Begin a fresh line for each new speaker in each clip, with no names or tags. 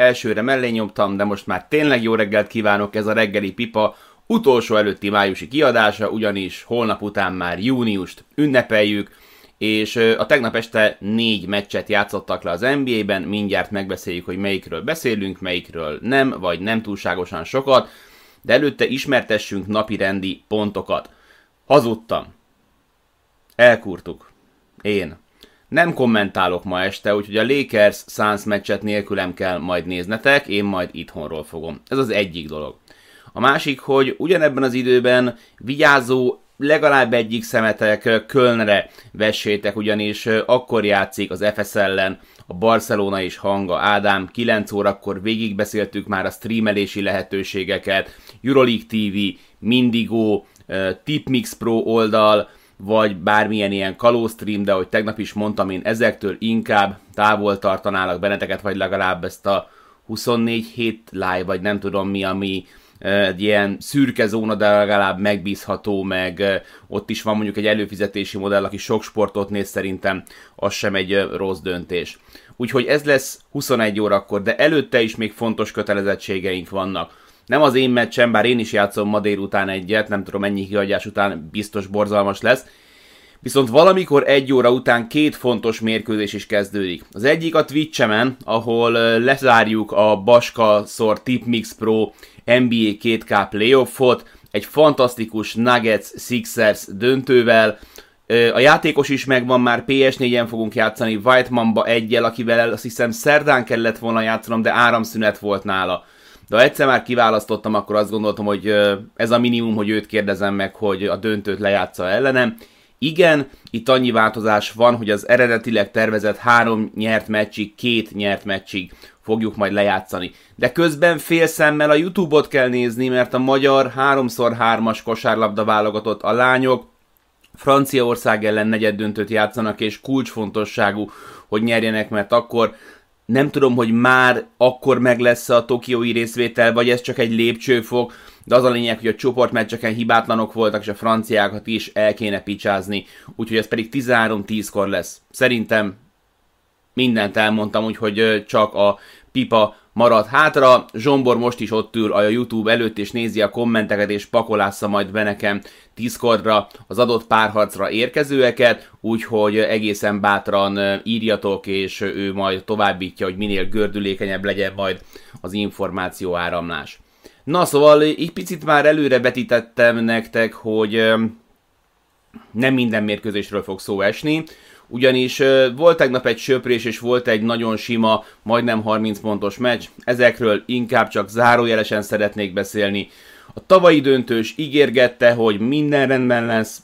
elsőre mellé nyomtam, de most már tényleg jó reggelt kívánok, ez a reggeli pipa utolsó előtti májusi kiadása, ugyanis holnap után már júniust ünnepeljük, és a tegnap este négy meccset játszottak le az NBA-ben, mindjárt megbeszéljük, hogy melyikről beszélünk, melyikről nem, vagy nem túlságosan sokat, de előtte ismertessünk napirendi pontokat. Hazudtam. Elkurtuk. Én. Nem kommentálok ma este, úgyhogy a Lakers Suns meccset nélkülem kell majd néznetek, én majd itthonról fogom. Ez az egyik dolog. A másik, hogy ugyanebben az időben vigyázó legalább egyik szemetek Kölnre vessétek, ugyanis akkor játszik az FS ellen a Barcelona és Hanga Ádám. 9 órakor végigbeszéltük már a streamelési lehetőségeket, Euroleague TV, Mindigo, Tipmix Pro oldal, vagy bármilyen ilyen stream, de ahogy tegnap is mondtam, én ezektől inkább távol tartanálak benneteket, vagy legalább ezt a 24 hét live, vagy nem tudom mi, ami egy ilyen szürke zóna, de legalább megbízható, meg ott is van mondjuk egy előfizetési modell, aki sok sportot néz, szerintem az sem egy rossz döntés. Úgyhogy ez lesz 21 órakor, de előtte is még fontos kötelezettségeink vannak. Nem az én meccsem, bár én is játszom ma délután egyet, nem tudom mennyi kihagyás után biztos borzalmas lesz, Viszont valamikor egy óra után két fontos mérkőzés is kezdődik. Az egyik a Twitch-emen, ahol lezárjuk a Baska szor Tipmix Pro NBA 2K playoffot, egy fantasztikus Nuggets Sixers döntővel, a játékos is megvan, már PS4-en fogunk játszani White Mamba egyel, akivel azt hiszem szerdán kellett volna játszanom, de áramszünet volt nála. De ha egyszer már kiválasztottam, akkor azt gondoltam, hogy ez a minimum, hogy őt kérdezem meg, hogy a döntőt lejátsza ellenem. Igen, itt annyi változás van, hogy az eredetileg tervezett három nyert meccsig, két nyert meccsig fogjuk majd lejátszani. De közben fél szemmel a Youtube-ot kell nézni, mert a magyar 3x3-as kosárlabda válogatott a lányok Franciaország ellen negyed döntőt játszanak, és kulcsfontosságú, hogy nyerjenek, mert akkor nem tudom, hogy már akkor meg lesz a tokiói részvétel, vagy ez csak egy lépcsőfok, de az a lényeg, hogy a csoportmeccseken hibátlanok voltak, és a franciákat is el kéne picsázni, úgyhogy ez pedig 13-10-kor lesz. Szerintem mindent elmondtam, úgyhogy csak a pipa marad hátra. Zsombor most is ott ül a YouTube előtt, és nézi a kommenteket, és pakolásza majd be nekem Discordra az adott párharcra érkezőeket, úgyhogy egészen bátran írjatok, és ő majd továbbítja, hogy minél gördülékenyebb legyen majd az információ áramlás. Na szóval így picit már előre betítettem nektek, hogy nem minden mérkőzésről fog szó esni, ugyanis volt tegnap egy söprés, és volt egy nagyon sima, majdnem 30 pontos meccs, ezekről inkább csak zárójelesen szeretnék beszélni. A tavalyi döntős ígérgette, hogy minden rendben lesz,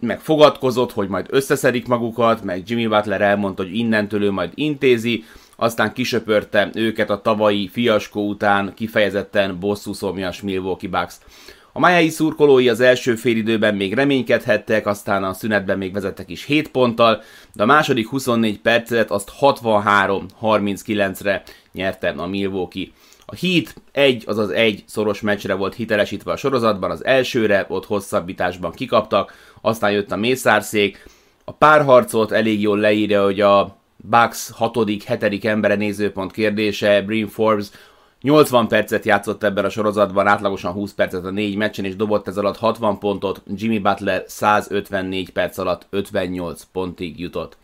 meg fogadkozott, hogy majd összeszedik magukat, meg Jimmy Butler elmondta, hogy innentől ő majd intézi, aztán kisöpörte őket a tavalyi fiaskó után kifejezetten bosszúszomjas Milwaukee Bucks. A májai szurkolói az első félidőben még reménykedhettek, aztán a szünetben még vezettek is 7 ponttal, de a második 24 percet azt 63-39-re nyerte a Milwaukee. A Heat egy, azaz egy szoros meccsre volt hitelesítve a sorozatban, az elsőre ott hosszabbításban kikaptak, aztán jött a mészárszék. A párharcot elég jól leírja, hogy a Bucks 6 hetedik embere nézőpont kérdése, Brim Forbes 80 percet játszott ebben a sorozatban, átlagosan 20 percet a négy meccsen, és dobott ez alatt 60 pontot, Jimmy Butler 154 perc alatt 58 pontig jutott.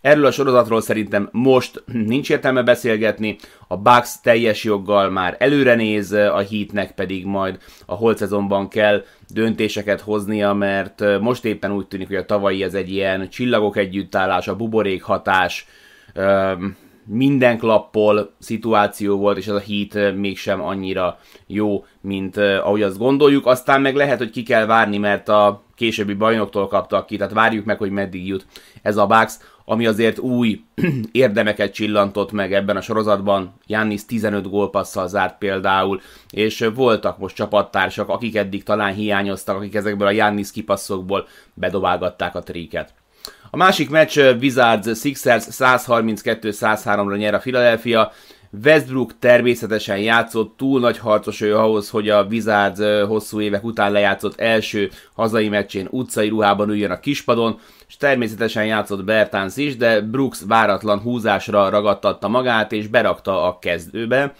Erről a sorozatról szerintem most nincs értelme beszélgetni, a Bucks teljes joggal már előre néz, a Heatnek pedig majd a holt szezonban kell döntéseket hoznia, mert most éppen úgy tűnik, hogy a tavalyi ez egy ilyen csillagok együttállás, a buborék hatás, minden klappol szituáció volt, és ez a Heat mégsem annyira jó, mint ahogy azt gondoljuk. Aztán meg lehet, hogy ki kell várni, mert a későbbi bajnoktól kaptak ki, tehát várjuk meg, hogy meddig jut ez a Bucks, ami azért új érdemeket csillantott meg ebben a sorozatban. Jannis 15 gólpasszal zárt például, és voltak most csapattársak, akik eddig talán hiányoztak, akik ezekből a Jannis kipasszokból bedobálgatták a tríket. A másik meccs Wizards Sixers 132-103-ra nyer a Philadelphia. Westbrook természetesen játszott, túl nagy harcos ő ahhoz, hogy a Wizards hosszú évek után lejátszott első hazai meccsén utcai ruhában üljön a kispadon, és természetesen játszott Bertans is, de Brooks váratlan húzásra ragadtatta magát, és berakta a kezdőbe.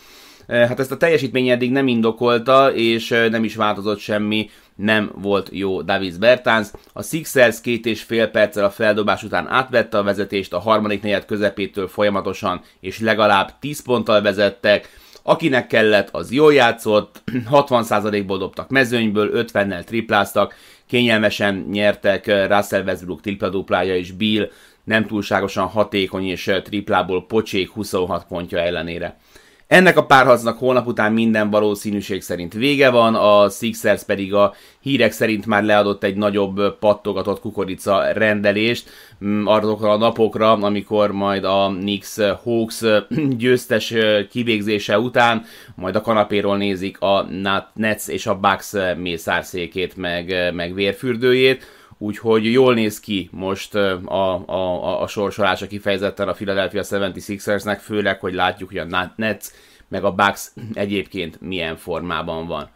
Hát ezt a teljesítmény eddig nem indokolta, és nem is változott semmi nem volt jó Davis Bertans. A Sixers két és fél perccel a feldobás után átvette a vezetést, a harmadik negyed közepétől folyamatosan és legalább 10 ponttal vezettek. Akinek kellett, az jól játszott, 60%-ból dobtak mezőnyből, 50-nel tripláztak, kényelmesen nyertek Russell Westbrook tripla-duplája és Bill nem túlságosan hatékony és triplából pocsék 26 pontja ellenére. Ennek a párharcnak holnap után minden valószínűség szerint vége van, a Sixers pedig a hírek szerint már leadott egy nagyobb pattogatott kukorica rendelést mm, azokra a napokra, amikor majd a Knicks Hawks győztes kivégzése után majd a kanapéról nézik a Nets és a Bucks mészárszékét meg, meg vérfürdőjét úgyhogy jól néz ki most a, a, a sorsolása kifejezetten a Philadelphia 76ersnek, főleg, hogy látjuk, hogy a Nets meg a Bucks egyébként milyen formában van.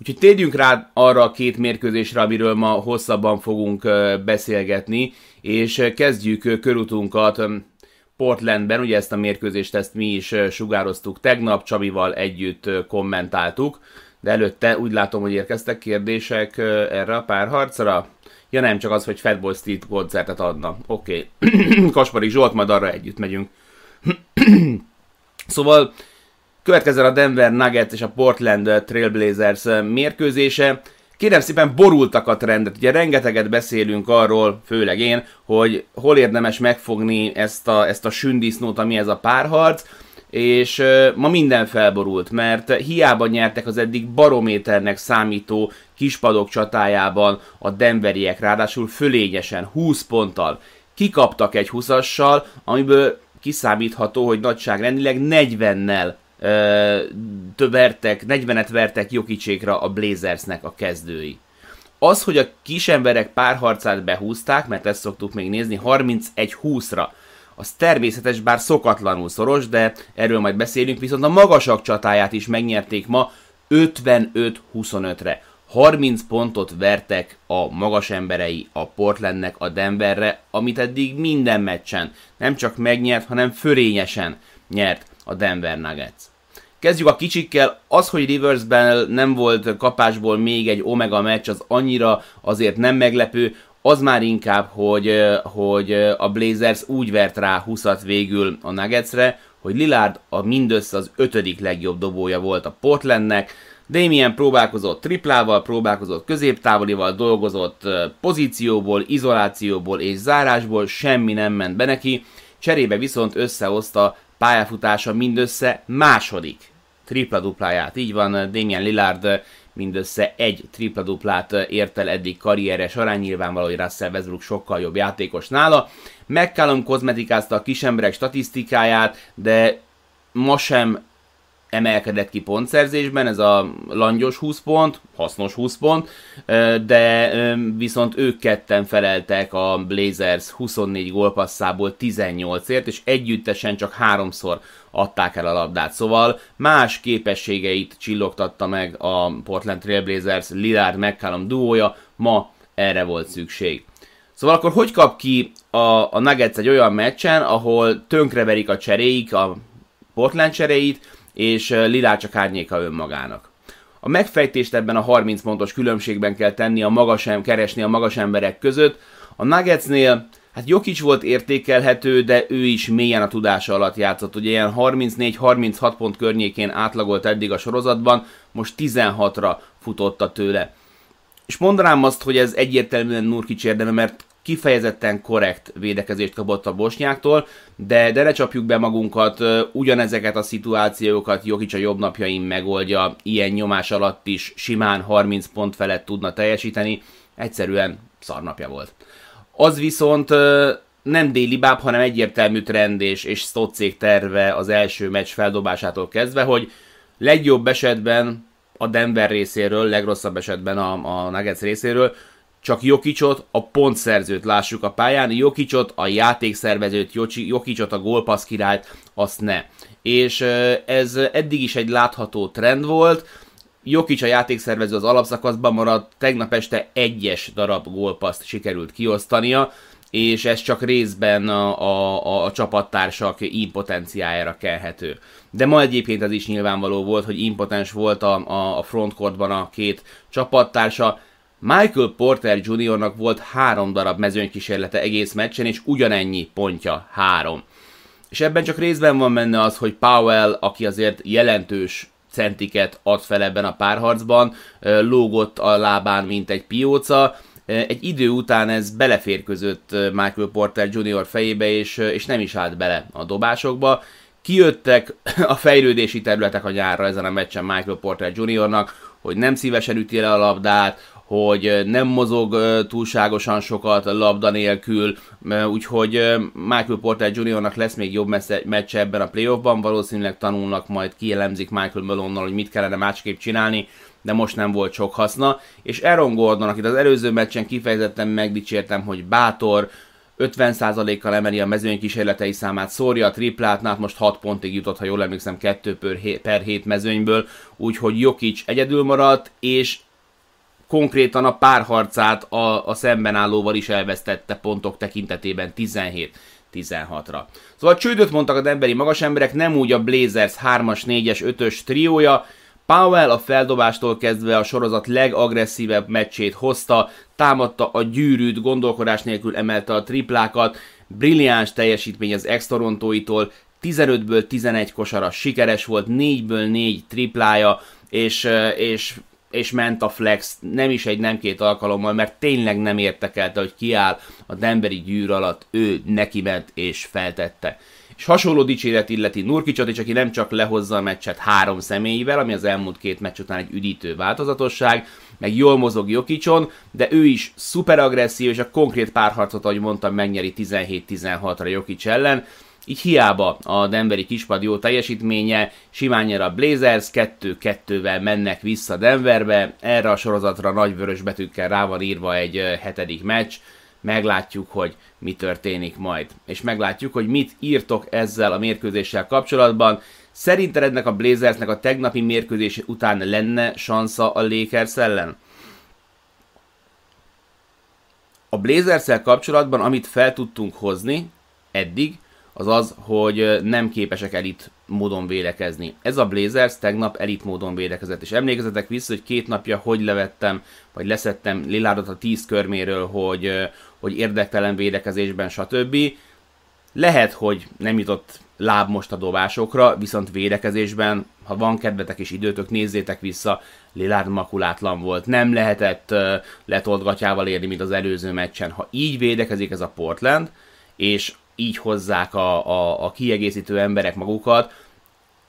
Úgyhogy térjünk rá arra a két mérkőzésre, amiről ma hosszabban fogunk beszélgetni, és kezdjük körutunkat Portlandben, ugye ezt a mérkőzést ezt mi is sugároztuk tegnap, Csabival együtt kommentáltuk, de előtte úgy látom, hogy érkeztek kérdések erre a párharcra. Ja nem, csak az, hogy Fatboy Street koncertet adna. Oké. Okay. Kaspari Zsolt, majd arra együtt megyünk. szóval következzen a Denver Nuggets és a Portland Trailblazers mérkőzése. Kérem szépen borultak a trendet. Ugye rengeteget beszélünk arról, főleg én, hogy hol érdemes megfogni ezt a, ezt a sündisznót, ami ez a párharc és ma minden felborult, mert hiába nyertek az eddig barométernek számító kispadok csatájában a denveriek, ráadásul fölényesen, 20 ponttal. Kikaptak egy 20-assal, amiből kiszámítható, hogy nagyságrendileg 40-nel több vertek, 40-et vertek Jokicsékra a Blazersnek a kezdői. Az, hogy a kis emberek párharcát behúzták, mert ezt szoktuk még nézni, 31-20-ra, az természetes, bár szokatlanul szoros, de erről majd beszélünk, viszont a magasak csatáját is megnyerték ma 55-25-re. 30 pontot vertek a magas emberei a Portlandnek a Denverre, amit eddig minden meccsen nem csak megnyert, hanem fölényesen nyert a Denver Nuggets. Kezdjük a kicsikkel. Az, hogy Riversben nem volt kapásból még egy Omega meccs, az annyira azért nem meglepő az már inkább, hogy, hogy a Blazers úgy vert rá 20 végül a Nuggetsre, hogy Lillard a mindössze az ötödik legjobb dobója volt a Portlandnek, Damien próbálkozott triplával, próbálkozott középtávolival, dolgozott pozícióból, izolációból és zárásból, semmi nem ment be neki, cserébe viszont összehozta pályafutása mindössze második tripla-dupláját. Így van, Damien Lillard mindössze egy tripla-duplát ért el eddig karriere során, nyilvánvaló, hogy Russell Westbrook sokkal jobb játékos nála. McCallum kozmetikázta a kisemberek statisztikáját, de ma sem emelkedett ki pontszerzésben, ez a langyos 20 pont, hasznos 20 pont, de viszont ők ketten feleltek a Blazers 24 gólpasszából 18-ért, és együttesen csak háromszor adták el a labdát. Szóval más képességeit csillogtatta meg a Portland Trailblazers Lillard McCallum duója, ma erre volt szükség. Szóval akkor hogy kap ki a, a Nuggets egy olyan meccsen, ahol tönkreverik a cseréik, a Portland cseréit, és Lillard csak árnyéka önmagának. A megfejtést ebben a 30 pontos különbségben kell tenni a magas, keresni a magas emberek között. A Nuggetsnél Hát Jokic volt értékelhető, de ő is mélyen a tudása alatt játszott. Ugye ilyen 34-36 pont környékén átlagolt eddig a sorozatban, most 16-ra futotta tőle. És mondanám azt, hogy ez egyértelműen Nurkic érdeme, mert kifejezetten korrekt védekezést kapott a bosnyáktól, de, de ne csapjuk be magunkat, ugyanezeket a szituációkat Jokic a jobb napjain megoldja, ilyen nyomás alatt is simán 30 pont felett tudna teljesíteni, egyszerűen szarnapja volt. Az viszont nem déli báb, hanem egyértelmű trend és, és Stoccék terve az első meccs feldobásától kezdve, hogy legjobb esetben a Denver részéről, legrosszabb esetben a, a Nuggets részéről csak Jokicot, a pontszerzőt lássuk a pályán, Jokicot, a játékszervezőt, Jokicot, a gólpassz királyt, azt ne. és ez eddig is egy látható trend volt. Jokic a játékszervező az alapszakaszban maradt, tegnap este egyes darab gólpaszt sikerült kiosztania, és ez csak részben a, a, a csapattársak impotenciájára kelhető. De ma egyébként ez is nyilvánvaló volt, hogy impotens volt a, a, a frontcourtban a két csapattársa. Michael Porter Jr.-nak volt három darab mezőnykísérlete egész meccsen, és ugyanennyi pontja, három. És ebben csak részben van benne az, hogy Powell, aki azért jelentős centiket ad fel ebben a párharcban, lógott a lábán, mint egy pióca, egy idő után ez beleférközött Michael Porter Jr. fejébe, és, és nem is állt bele a dobásokba. Kijöttek a fejlődési területek a nyárra ezen a meccsen Michael Porter Jr.-nak, hogy nem szívesen üti le a labdát, hogy nem mozog túlságosan sokat labda nélkül, úgyhogy Michael Porter Jr.-nak lesz még jobb meccse ebben a playoffban, valószínűleg tanulnak, majd kielemzik Michael Malone-nal, hogy mit kellene másképp csinálni, de most nem volt sok haszna, és Aaron Gordon, akit az előző meccsen kifejezetten megdicsértem, hogy bátor, 50%-kal emeli a mezőny kísérletei számát, szórja a triplát, hát most 6 pontig jutott, ha jól emlékszem, 2 per 7 mezőnyből, úgyhogy Jokic egyedül maradt, és konkrétan a párharcát a, a szemben állóval is elvesztette pontok tekintetében 17 16-ra. Szóval csődöt mondtak a emberi magas emberek, nem úgy a Blazers 3-as, 4-es, 5-ös triója, Powell a feldobástól kezdve a sorozat legagresszívebb meccsét hozta, támadta a gyűrűt, gondolkodás nélkül emelte a triplákat, brilliáns teljesítmény az ex 15-ből 11 kosara sikeres volt, 4-ből 4 triplája, és, és és ment a flex, nem is egy, nem két alkalommal, mert tényleg nem értekelte, hogy kiáll a Denveri gyűr alatt, ő neki ment és feltette. És hasonló dicséret illeti Nurkicsot is, aki nem csak lehozza a meccset három személyivel, ami az elmúlt két meccs után egy üdítő változatosság, meg jól mozog Jokicson, de ő is szuper agresszív, és a konkrét párharcot, ahogy mondtam, megnyeri 17-16-ra Jokic ellen, így hiába a Denveri kispad jó teljesítménye, simán nyer a Blazers, 2-2-vel mennek vissza Denverbe, erre a sorozatra nagy vörös betűkkel rá van írva egy hetedik meccs, meglátjuk, hogy mi történik majd. És meglátjuk, hogy mit írtok ezzel a mérkőzéssel kapcsolatban. Szerinted ennek a Blazersnek a tegnapi mérkőzés után lenne sansza a Lakers ellen? A blazers kapcsolatban, amit fel tudtunk hozni eddig, az az, hogy nem képesek elit módon védekezni. Ez a Blazers tegnap elit módon védekezett, és emlékezetek vissza, hogy két napja hogy levettem, vagy leszettem Lillardot a 10 körméről, hogy, hogy érdektelen védekezésben, stb. Lehet, hogy nem jutott láb most a dobásokra, viszont védekezésben, ha van kedvetek és időtök, nézzétek vissza, Lillard makulátlan volt, nem lehetett uh, letoldgatjával érni, mint az előző meccsen. Ha így védekezik ez a Portland, és így hozzák a, a, a kiegészítő emberek magukat.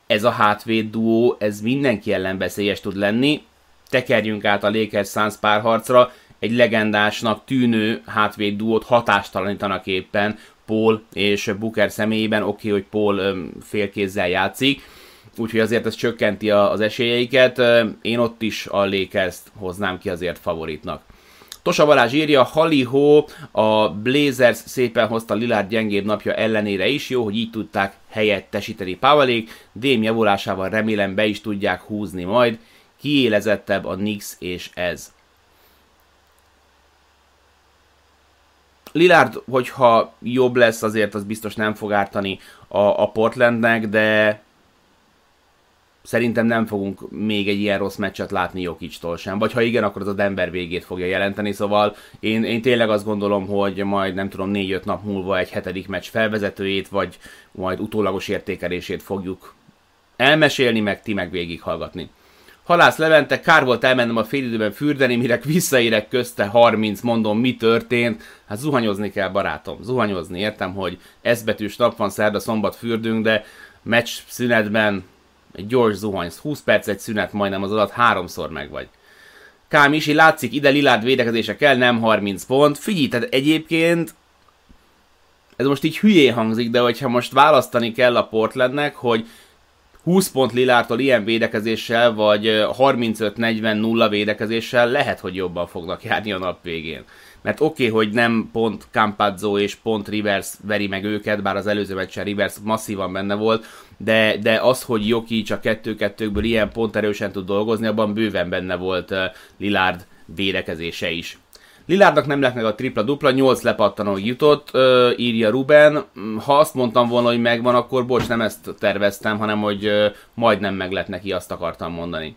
Ez a hátvéd duó, ez mindenki ellen veszélyes tud lenni. Tekerjünk át a Lakers Suns párharcra, egy legendásnak tűnő hátvéd duót hatástalanítanak éppen Paul és Booker személyében. Oké, okay, hogy Paul félkézzel játszik, úgyhogy azért ez csökkenti az esélyeiket. Én ott is a lakers hoznám ki azért favoritnak. Tosa Balázs írja, Halihó, a Blazers szépen hozta Lillard gyengébb napja ellenére is, jó, hogy így tudták helyettesíteni Pavelék, Dém javulásával remélem be is tudják húzni majd, kiélezettebb a Nix és ez. Lillard, hogyha jobb lesz, azért az biztos nem fog ártani a, a Portlandnek, de szerintem nem fogunk még egy ilyen rossz meccset látni Jokictól sem. Vagy ha igen, akkor az a Denver végét fogja jelenteni, szóval én, én tényleg azt gondolom, hogy majd nem tudom, 4-5 nap múlva egy hetedik meccs felvezetőjét, vagy majd utólagos értékelését fogjuk elmesélni, meg ti meg végighallgatni. Halász Levente, kár volt elmennem a félidőben fürdeni, mire visszaérek közte 30, mondom, mi történt. Hát zuhanyozni kell, barátom, zuhanyozni. Értem, hogy eszbetűs nap van, szerda, szombat fürdünk, de meccs szünetben egy gyors zuhany, 20 perc egy szünet, majdnem az adat háromszor meg vagy. Kám is, látszik, ide Lilárd védekezése kell, nem 30 pont. Figyelj, tehát egyébként ez most így hülyé hangzik, de hogyha most választani kell a Portlandnek, hogy 20 pont Lilártól ilyen védekezéssel, vagy 35-40-0 védekezéssel lehet, hogy jobban fognak járni a nap végén. Mert oké, okay, hogy nem pont Campazzo és pont Rivers veri meg őket, bár az előző meccsen Rivers masszívan benne volt, de, de az, hogy Joki csak kettő-kettőkből ilyen pont erősen tud dolgozni, abban bőven benne volt Lilárd védekezése is. Lilárdnak nem lett meg a tripla-dupla, 8 lepattanó jutott, ö, írja Ruben. Ha azt mondtam volna, hogy megvan, akkor bocs, nem ezt terveztem, hanem hogy ö, majdnem meg lett neki, azt akartam mondani.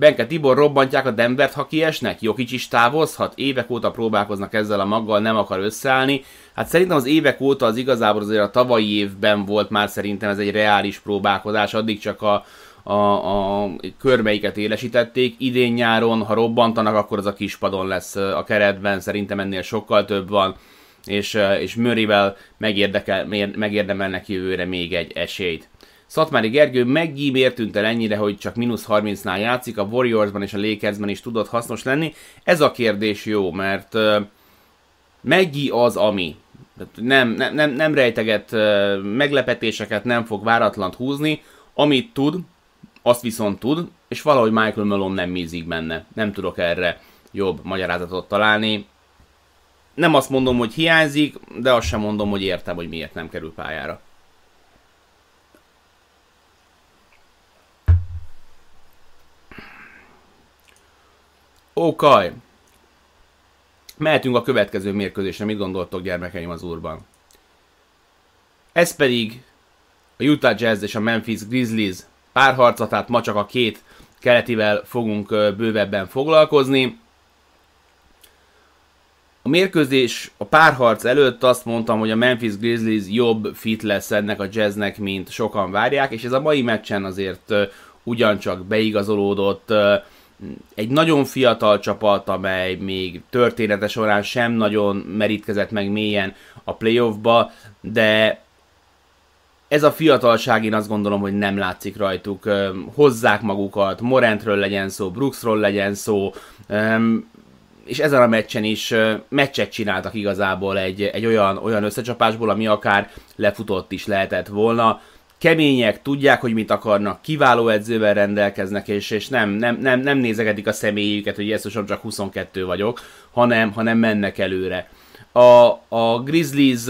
Benke Tibor robbantják a Denvert, ha kiesnek? Jokic is távozhat? Évek óta próbálkoznak ezzel a maggal, nem akar összeállni. Hát szerintem az évek óta az igazából azért a tavalyi évben volt már szerintem ez egy reális próbálkozás, addig csak a, a, a körmeiket élesítették. Idén nyáron, ha robbantanak, akkor az a kispadon lesz a keretben, szerintem ennél sokkal több van, és, és Murrayvel megérdemelnek jövőre még egy esélyt. Szatmári Gergő meggi miért el ennyire, hogy csak mínusz 30-nál játszik, a Warriorsban és a Lakersben is tudott hasznos lenni. Ez a kérdés jó, mert Meggi az, ami. Nem, nem, nem, nem rejteget uh, meglepetéseket, nem fog váratlant húzni. Amit tud, azt viszont tud, és valahogy Michael Malone nem mízik benne. Nem tudok erre jobb magyarázatot találni. Nem azt mondom, hogy hiányzik, de azt sem mondom, hogy értem, hogy miért nem kerül pályára. Okay. Mehetünk a következő mérkőzésre. Mit gondoltok, gyermekeim az úrban? Ez pedig a Utah Jazz és a Memphis Grizzlies párharca, tehát ma csak a két keletivel fogunk bővebben foglalkozni. A mérkőzés, a párharc előtt azt mondtam, hogy a Memphis Grizzlies jobb fit lesz ennek a jazznek, mint sokan várják, és ez a mai meccsen azért ugyancsak beigazolódott egy nagyon fiatal csapat, amely még története során sem nagyon merítkezett meg mélyen a playoffba, de ez a fiatalság én azt gondolom, hogy nem látszik rajtuk. Hozzák magukat, Morentről legyen szó, Brooksról legyen szó, és ezen a meccsen is meccset csináltak igazából egy, egy olyan, olyan összecsapásból, ami akár lefutott is lehetett volna kemények, tudják, hogy mit akarnak, kiváló edzővel rendelkeznek, és, és nem, nem, nem, nem nézegetik a személyüket, hogy ezt csak 22 vagyok, hanem, hanem mennek előre. A, a Grizzlies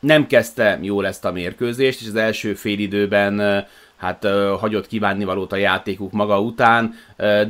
nem kezdte jól ezt a mérkőzést, és az első fél időben hát hagyott kívánni valót a játékuk maga után,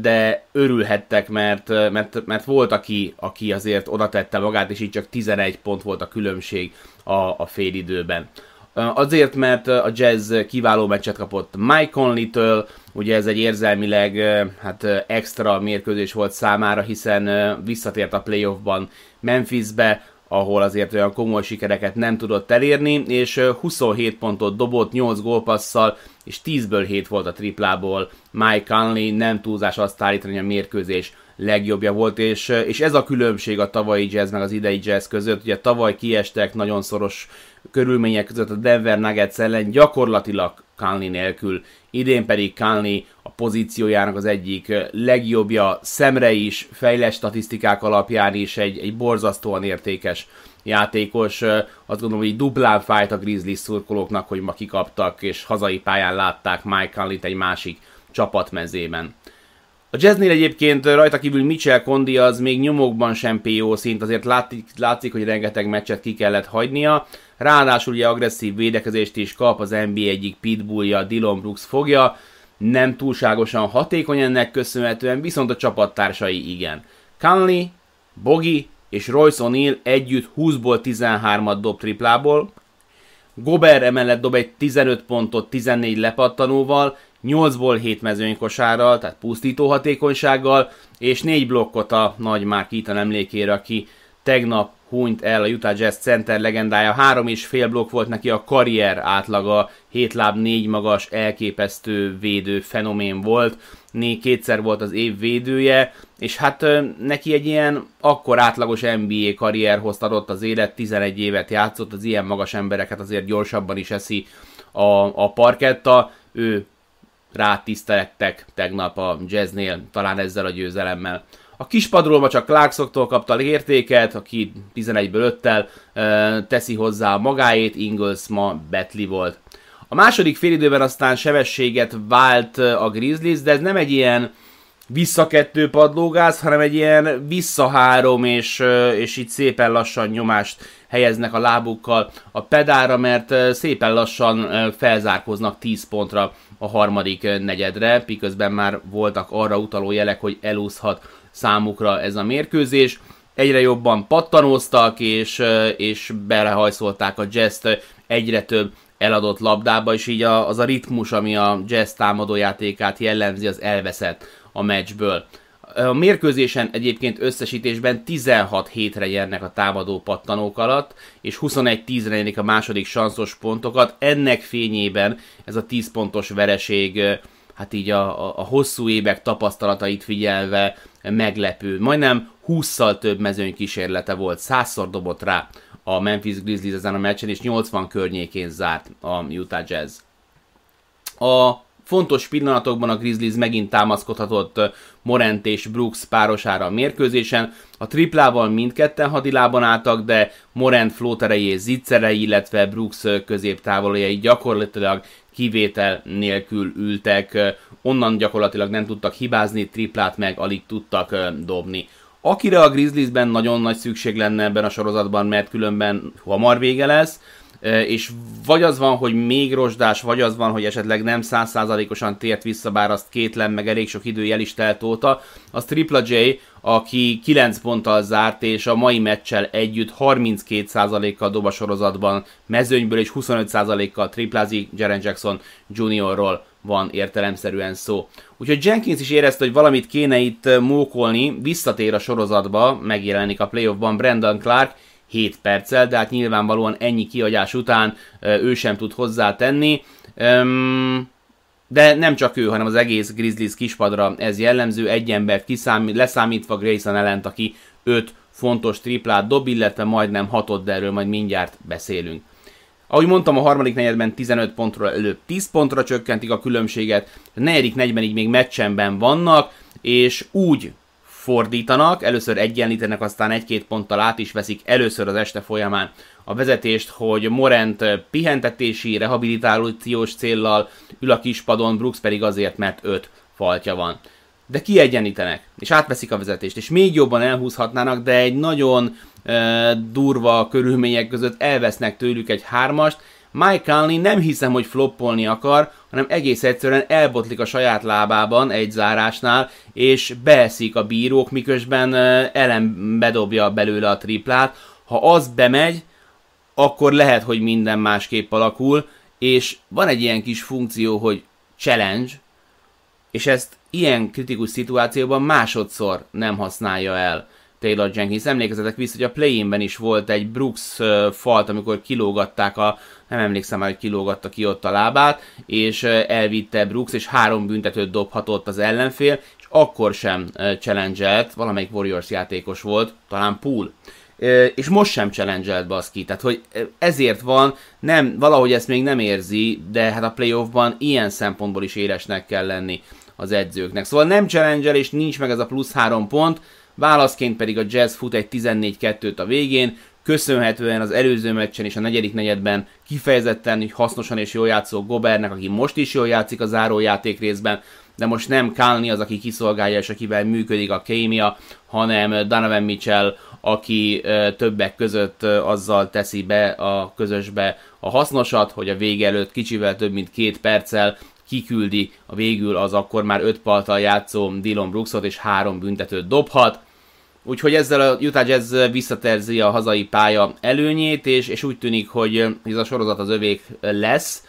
de örülhettek, mert, mert, mert volt, aki, aki azért oda tette magát, és így csak 11 pont volt a különbség a, a fél időben. Azért, mert a Jazz kiváló meccset kapott Mike Conley-től, ugye ez egy érzelmileg hát extra mérkőzés volt számára, hiszen visszatért a playoffban Memphisbe, ahol azért olyan komoly sikereket nem tudott elérni, és 27 pontot dobott 8 gólpasszal, és 10-ből 7 volt a triplából. Mike Conley nem túlzás azt állítani, hogy a mérkőzés legjobbja volt, és, és ez a különbség a tavalyi jazz meg az idei jazz között. Ugye tavaly kiestek nagyon szoros körülmények között a Denver Nuggets ellen gyakorlatilag Conley nélkül, idén pedig Conley a pozíciójának az egyik legjobbja, szemre is, fejles statisztikák alapján is egy, egy borzasztóan értékes játékos. Azt gondolom, hogy duplán fájt a Grizzlies szurkolóknak, hogy ma kikaptak, és hazai pályán látták Mike Conley-t egy másik csapatmezében. A jazznél egyébként rajta kívül Mitchell Condi az még nyomokban sem PO szint, azért látszik, látszik, hogy rengeteg meccset ki kellett hagynia. Ráadásul ugye agresszív védekezést is kap az NBA egyik pitbullja, Dylan Brooks fogja. Nem túlságosan hatékony ennek köszönhetően, viszont a csapattársai igen. Conley, Bogi és Royce O'Neal együtt 20-ból 13-at dob triplából, Gober emellett dob egy 15 pontot 14 lepattanóval, 8-ból 7 mezőnykosárral, tehát pusztító hatékonysággal, és 4 blokkot a nagy Mark Eaton emlékére, aki tegnap hunyt el a Utah Jazz center legendája. Három és fél blokk volt neki a karrier átlaga, 7 láb, 4 magas, elképesztő védő fenomén volt. Né, kétszer volt az év védője, és hát neki egy ilyen akkor átlagos NBA karrierhoz adott az élet, 11 évet játszott, az ilyen magas embereket azért gyorsabban is eszi a, a parketta. Ő rátisztelektek tegnap a jazznél, talán ezzel a győzelemmel. A kispadról csak Clarksoktól kapta értéket, aki 11-ből 5-tel e, teszi hozzá magáét, Ingles ma Betli volt. A második félidőben aztán sebességet vált a Grizzlies, de ez nem egy ilyen visszakettő padlógáz, hanem egy ilyen visszahárom, és, és így szépen lassan nyomást helyeznek a lábukkal a pedára, mert szépen lassan felzárkoznak 10 pontra a harmadik negyedre, piközben már voltak arra utaló jelek, hogy elúszhat számukra ez a mérkőzés. Egyre jobban pattanóztak, és, és belehajszolták a jazz egyre több eladott labdába, és így a, az a ritmus, ami a jazz támadójátékát jellemzi, az elveszett a meccsből. A mérkőzésen egyébként összesítésben 16 hétre nyernek a támadó pattanók alatt, és 21-10-re nyerik a második sanszos pontokat. Ennek fényében ez a 10 pontos vereség, hát így a, a, a hosszú évek tapasztalatait figyelve meglepő. Majdnem 20-szal több mezőny kísérlete volt, 100-szor dobott rá a Memphis Grizzlies ezen a meccsen, és 80 környékén zárt a Utah Jazz. A fontos pillanatokban a Grizzlies megint támaszkodhatott Morant és Brooks párosára a mérkőzésen. A triplával mindketten hadilában álltak, de Morant flóterei és zicserei, illetve Brooks középtávoljai gyakorlatilag kivétel nélkül ültek, onnan gyakorlatilag nem tudtak hibázni, triplát meg alig tudtak dobni. Akire a Grizzliesben nagyon nagy szükség lenne ebben a sorozatban, mert különben hamar vége lesz, és vagy az van, hogy még rozsdás, vagy az van, hogy esetleg nem százszázalékosan tért vissza, bár azt kétlem, meg elég sok idő is telt óta, az Tripla J, aki 9 ponttal zárt, és a mai meccsel együtt 32%-kal dob a sorozatban mezőnyből, és 25%-kal triplázik Jaren Jackson Juniorról van értelemszerűen szó. Úgyhogy Jenkins is érezte, hogy valamit kéne itt mókolni, visszatér a sorozatba, megjelenik a playoffban Brandon Clark, 7 perccel, de hát nyilvánvalóan ennyi kiadás után ő sem tud hozzátenni. De nem csak ő, hanem az egész Grizzlies kispadra ez jellemző, egy embert kiszámít, leszámítva Grayson ellent, aki 5 fontos triplát dob, illetve majdnem hatott, de erről majd mindjárt beszélünk. Ahogy mondtam, a harmadik negyedben 15 pontról előbb 10 pontra csökkentik a különbséget, a negyedik negyedben így még meccsenben vannak, és úgy fordítanak, először egyenlítenek, aztán egy-két ponttal át is veszik először az este folyamán a vezetést, hogy Morent pihentetési, rehabilitációs céllal ül a kispadon, Brooks pedig azért, mert öt faltja van. De kiegyenítenek, és átveszik a vezetést, és még jobban elhúzhatnának, de egy nagyon e, durva körülmények között elvesznek tőlük egy hármast, Mike Conley nem hiszem, hogy floppolni akar, hanem egész egyszerűen elbotlik a saját lábában egy zárásnál, és beeszik a bírók, miközben elem bedobja belőle a triplát. Ha az bemegy, akkor lehet, hogy minden másképp alakul, és van egy ilyen kis funkció, hogy challenge, és ezt ilyen kritikus szituációban másodszor nem használja el. Taylor Jenkins. Emlékezetek vissza, hogy a play is volt egy Brooks falt, amikor kilógatták a, nem emlékszem már, hogy kilógatta ki ott a lábát, és elvitte Brooks, és három büntetőt dobhatott az ellenfél, és akkor sem challenge valamelyik Warriors játékos volt, talán Pool. És most sem challenge-elt baszki, tehát hogy ezért van, nem, valahogy ezt még nem érzi, de hát a playoffban ilyen szempontból is élesnek kell lenni az edzőknek. Szóval nem challenge és nincs meg ez a plusz három pont, Válaszként pedig a Jazz fut egy 14-2-t a végén, köszönhetően az előző meccsen és a negyedik negyedben kifejezetten hasznosan és jól játszó Gobernek, aki most is jól játszik a zárójáték részben, de most nem Kálni az, aki kiszolgálja és akivel működik a kémia, hanem Donovan Mitchell, aki többek között azzal teszi be a közösbe a hasznosat, hogy a vége előtt kicsivel több mint két perccel kiküldi a végül az akkor már öt paltal játszó Dylan Brooksot, és három büntetőt dobhat. Úgyhogy ezzel a Utah Jazz visszaterzi a hazai pálya előnyét, és, és úgy tűnik, hogy ez a sorozat az övék lesz.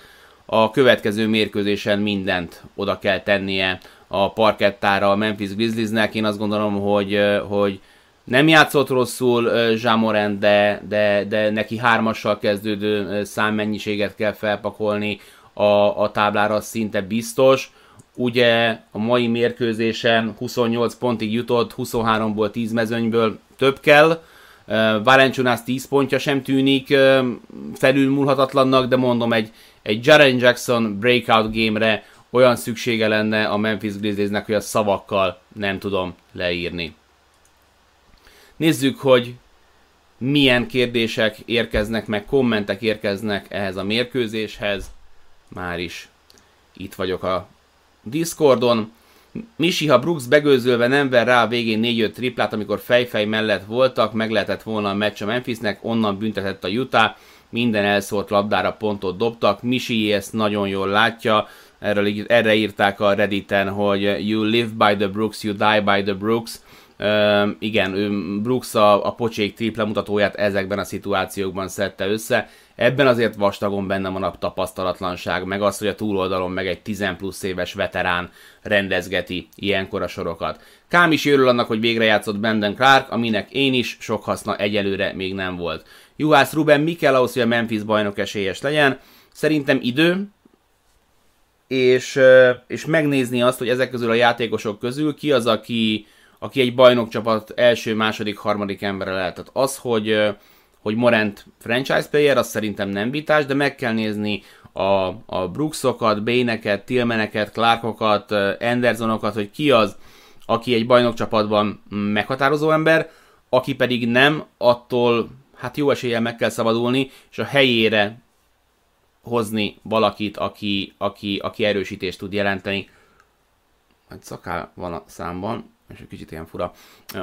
A következő mérkőzésen mindent oda kell tennie a parkettára a Memphis Grizzliesnek. Én azt gondolom, hogy, hogy nem játszott rosszul Zsámorend, de, de, de neki hármassal kezdődő számmennyiséget kell felpakolni a, a táblára, szinte biztos. Ugye a mai mérkőzésen 28 pontig jutott, 23-ból 10 mezőnyből több kell. Valenciunas 10 pontja sem tűnik felülmúlhatatlannak, de mondom, egy, egy Jaren Jackson breakout game-re olyan szüksége lenne a Memphis Grizzliesnek, hogy a szavakkal nem tudom leírni. Nézzük, hogy milyen kérdések érkeznek, meg kommentek érkeznek ehhez a mérkőzéshez. már is itt vagyok a Discordon. Misi, ha Brooks begőzölve nem ver rá a végén 4-5 triplát, amikor fejfej mellett voltak, meg lehetett volna a meccs a Memphisnek, onnan büntetett a Utah, minden elszólt labdára pontot dobtak, Misi ezt nagyon jól látja, Erről, erre írták a Redditen, hogy you live by the Brooks, you die by the Brooks, Uh, igen, Brooks a, a pocsék triple mutatóját ezekben a szituációkban szedte össze. Ebben azért vastagon benne van a tapasztalatlanság, meg az, hogy a túloldalon meg egy 10 plusz éves veterán rendezgeti ilyenkor a sorokat. Kám is örül annak, hogy végre játszott Brandon Clark, aminek én is sok haszna egyelőre még nem volt. Juhász Ruben, mi kell ahhoz, hogy a Memphis bajnok esélyes legyen? Szerintem idő, és, és megnézni azt, hogy ezek közül a játékosok közül ki az, aki, aki egy bajnokcsapat első, második, harmadik embere lehet. Tehát az, hogy, hogy Morant franchise player, az szerintem nem vitás, de meg kell nézni a, a Brooksokat, Béneket, Tillmeneket, Clarkokat, Andersonokat, hogy ki az, aki egy bajnokcsapatban meghatározó ember, aki pedig nem, attól hát jó eséllyel meg kell szabadulni, és a helyére hozni valakit, aki, aki, aki erősítést tud jelenteni. Egy szakál van a számban, és egy kicsit ilyen fura.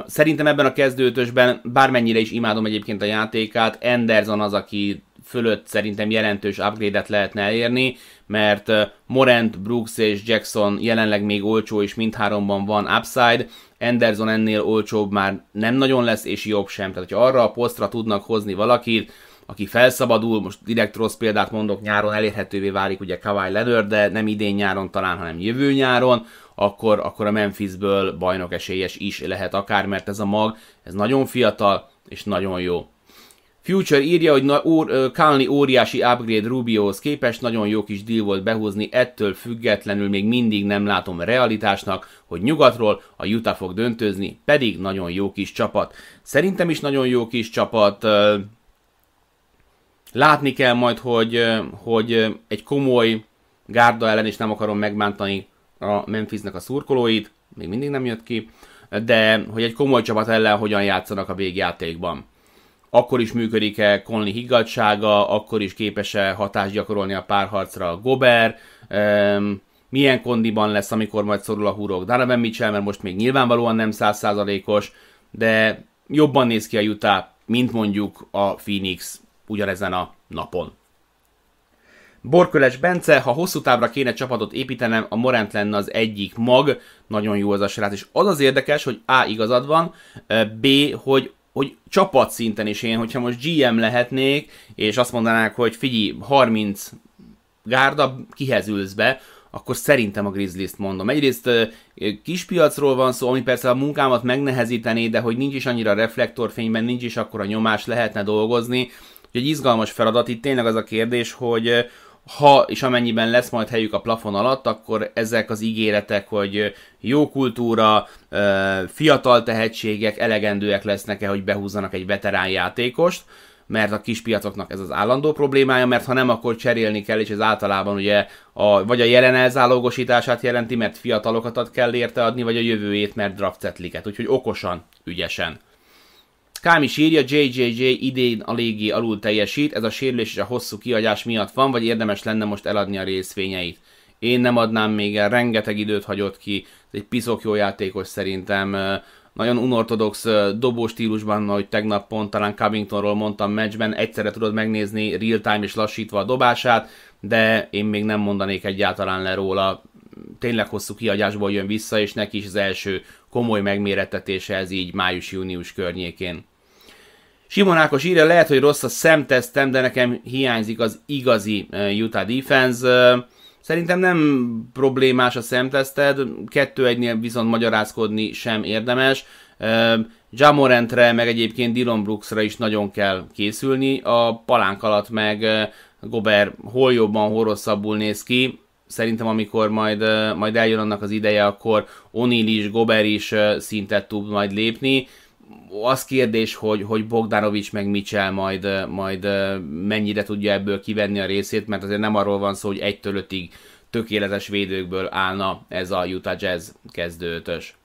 Szerintem ebben a kezdőtösben, bármennyire is imádom egyébként a játékát, Anderson az, aki fölött szerintem jelentős upgrade-et lehetne elérni, mert Morant, Brooks és Jackson jelenleg még olcsó, és mindháromban van upside, Anderson ennél olcsóbb már nem nagyon lesz, és jobb sem. Tehát, hogyha arra a posztra tudnak hozni valakit, aki felszabadul, most direkt rossz példát mondok, nyáron elérhetővé válik ugye Kawhi Leonard, de nem idén nyáron talán, hanem jövő nyáron, akkor, akkor a Memphisből bajnok esélyes is lehet akár, mert ez a mag, ez nagyon fiatal és nagyon jó. Future írja, hogy na, Conley óriási upgrade Rubiohoz képest, nagyon jó kis deal volt behúzni, ettől függetlenül még mindig nem látom realitásnak, hogy nyugatról a Utah fog döntőzni, pedig nagyon jó kis csapat. Szerintem is nagyon jó kis csapat, Látni kell majd, hogy, hogy egy komoly gárda ellen, és nem akarom megbántani a Memphisnek a szurkolóit, még mindig nem jött ki, de hogy egy komoly csapat ellen hogyan játszanak a végjátékban. Akkor is működik-e Conley higgadsága, akkor is képes-e hatást gyakorolni a párharcra a Gober, milyen kondiban lesz, amikor majd szorul a hurok Donovan Mitchell, mert most még nyilvánvalóan nem százszázalékos, de jobban néz ki a Utah, mint mondjuk a Phoenix ugyanezen a napon. Borköles Bence, ha hosszú távra kéne csapatot építenem, a Morant lenne az egyik mag, nagyon jó az a srác, és az az érdekes, hogy A igazad van, B, hogy hogy csapat szinten is én, hogyha most GM lehetnék, és azt mondanák, hogy figyelj, 30 gárda, kihez ülsz be, akkor szerintem a Grizzlies-t mondom. Egyrészt kispiacról van szó, ami persze a munkámat megnehezítené, de hogy nincs is annyira reflektorfényben, nincs is akkor a nyomás, lehetne dolgozni, egy izgalmas feladat. Itt tényleg az a kérdés, hogy ha és amennyiben lesz majd helyük a plafon alatt, akkor ezek az ígéretek, hogy jó kultúra, fiatal tehetségek elegendőek lesznek-e, hogy behúzzanak egy veterán játékost, mert a kispiacoknak ez az állandó problémája, mert ha nem, akkor cserélni kell, és ez általában ugye a, vagy a jelen elzálogosítását jelenti, mert fiatalokat kell érte adni, vagy a jövőjét, mert draft úgyhogy okosan, ügyesen. Kám is írja, JJJ idén a légi alul teljesít, ez a sérülés és a hosszú kiadás miatt van, vagy érdemes lenne most eladni a részvényeit. Én nem adnám még el, rengeteg időt hagyott ki, ez egy piszok jó játékos szerintem, nagyon unortodox dobó stílusban, hogy tegnap pont talán Covingtonról mondtam meccsben, egyszerre tudod megnézni real-time és lassítva a dobását, de én még nem mondanék egyáltalán le róla, tényleg hosszú kiadásból jön vissza, és neki is az első komoly megmérettetése ez így május-június környékén. Simon Ákos írja, lehet, hogy rossz a szemtesztem, de nekem hiányzik az igazi Utah defense. Szerintem nem problémás a szemteszted, kettő egynél viszont magyarázkodni sem érdemes. Jamorentre, meg egyébként Dylan Brooksra is nagyon kell készülni. A palánk alatt meg Gober hol jobban, hol rosszabbul néz ki. Szerintem amikor majd, majd eljön annak az ideje, akkor Onil is, Gober is szintet tud majd lépni az kérdés, hogy, hogy Bogdanovics meg Mitchell majd, majd mennyire tudja ebből kivenni a részét, mert azért nem arról van szó, hogy egytől ötig tökéletes védőkből állna ez a Utah Jazz kezdőtös.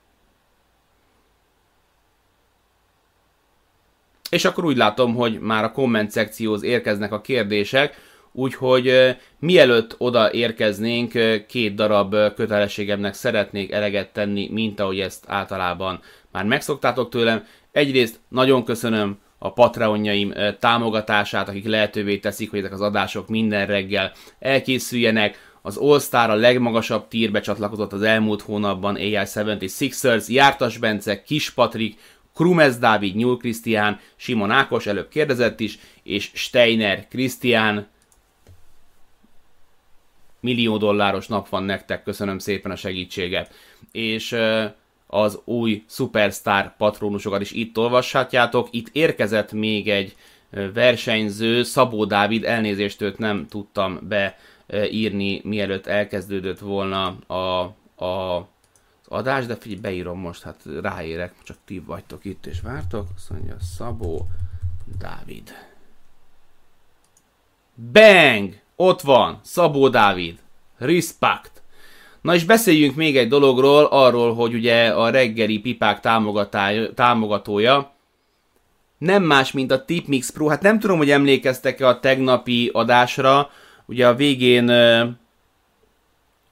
És akkor úgy látom, hogy már a komment szekcióhoz érkeznek a kérdések, úgyhogy mielőtt oda érkeznénk, két darab kötelességemnek szeretnék eleget tenni, mint ahogy ezt általában már megszoktátok tőlem. Egyrészt nagyon köszönöm a Patreonjaim támogatását, akik lehetővé teszik, hogy ezek az adások minden reggel elkészüljenek. Az All Star a legmagasabb tírbe csatlakozott az elmúlt hónapban AI 76ers, Jártas Bence, Kis Patrik, Krumez Dávid, Nyúl Krisztián, Simon Ákos előbb kérdezett is, és Steiner Krisztián. Millió dolláros nap van nektek, köszönöm szépen a segítséget. És az új Superstar patronusokat is itt olvashatjátok. Itt érkezett még egy versenyző, Szabó Dávid, elnézést őt nem tudtam beírni, mielőtt elkezdődött volna a, a adás, de figyelj, beírom most, hát ráérek, csak ti vagytok itt és vártok. Azt mondja, Szabó Dávid. Bang! Ott van, Szabó Dávid. Respect. Na és beszéljünk még egy dologról, arról, hogy ugye a reggeli pipák támogatója nem más, mint a Tipmix Pro. Hát nem tudom, hogy emlékeztek-e a tegnapi adásra, ugye a végén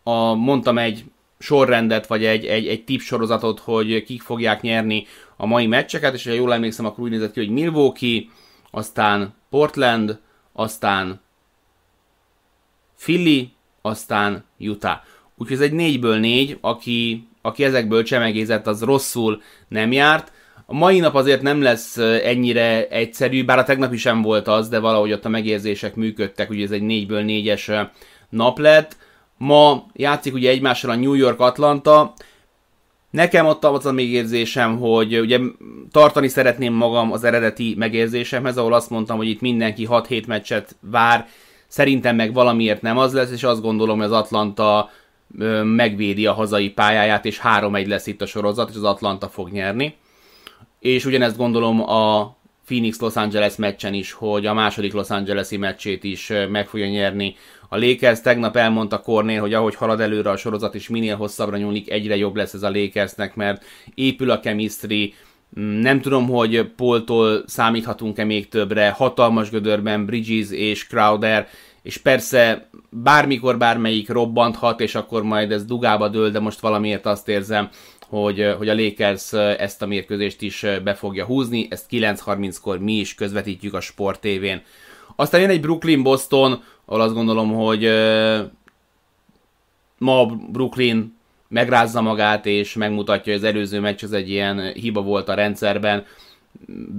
a, mondtam egy sorrendet, vagy egy, egy, egy tip sorozatot, hogy kik fogják nyerni a mai meccseket, és ha jól emlékszem, akkor úgy nézett ki, hogy Milwaukee, aztán Portland, aztán Philly, aztán Utah. Úgyhogy ez egy négyből négy, aki, aki ezekből csemegézett, az rosszul nem járt. A mai nap azért nem lesz ennyire egyszerű, bár a tegnapi sem volt az, de valahogy ott a megérzések működtek, ugye ez egy négyből négyes nap lett. Ma játszik ugye egymással a New York Atlanta, Nekem ott az a megérzésem, hogy ugye tartani szeretném magam az eredeti megérzésemhez, ahol azt mondtam, hogy itt mindenki 6-7 meccset vár, szerintem meg valamiért nem az lesz, és azt gondolom, hogy az Atlanta megvédi a hazai pályáját, és 3-1 lesz itt a sorozat, és az Atlanta fog nyerni. És ugyanezt gondolom a Phoenix-Los Angeles meccsen is, hogy a második Los Angeles-i meccsét is meg fogja nyerni a Lakers. Tegnap elmondta Kornél, hogy ahogy halad előre a sorozat, és minél hosszabbra nyúlik, egyre jobb lesz ez a Lakersnek, mert épül a chemistry, mm, nem tudom, hogy Poltól számíthatunk-e még többre, hatalmas gödörben Bridges és Crowder, és persze bármikor bármelyik robbanthat, és akkor majd ez dugába dől, de most valamiért azt érzem, hogy, hogy a Lakers ezt a mérkőzést is be fogja húzni, ezt 9.30-kor mi is közvetítjük a Sport TV-n. Aztán jön egy Brooklyn-Boston, ahol azt gondolom, hogy ma Brooklyn megrázza magát, és megmutatja, hogy az előző meccs az egy ilyen hiba volt a rendszerben,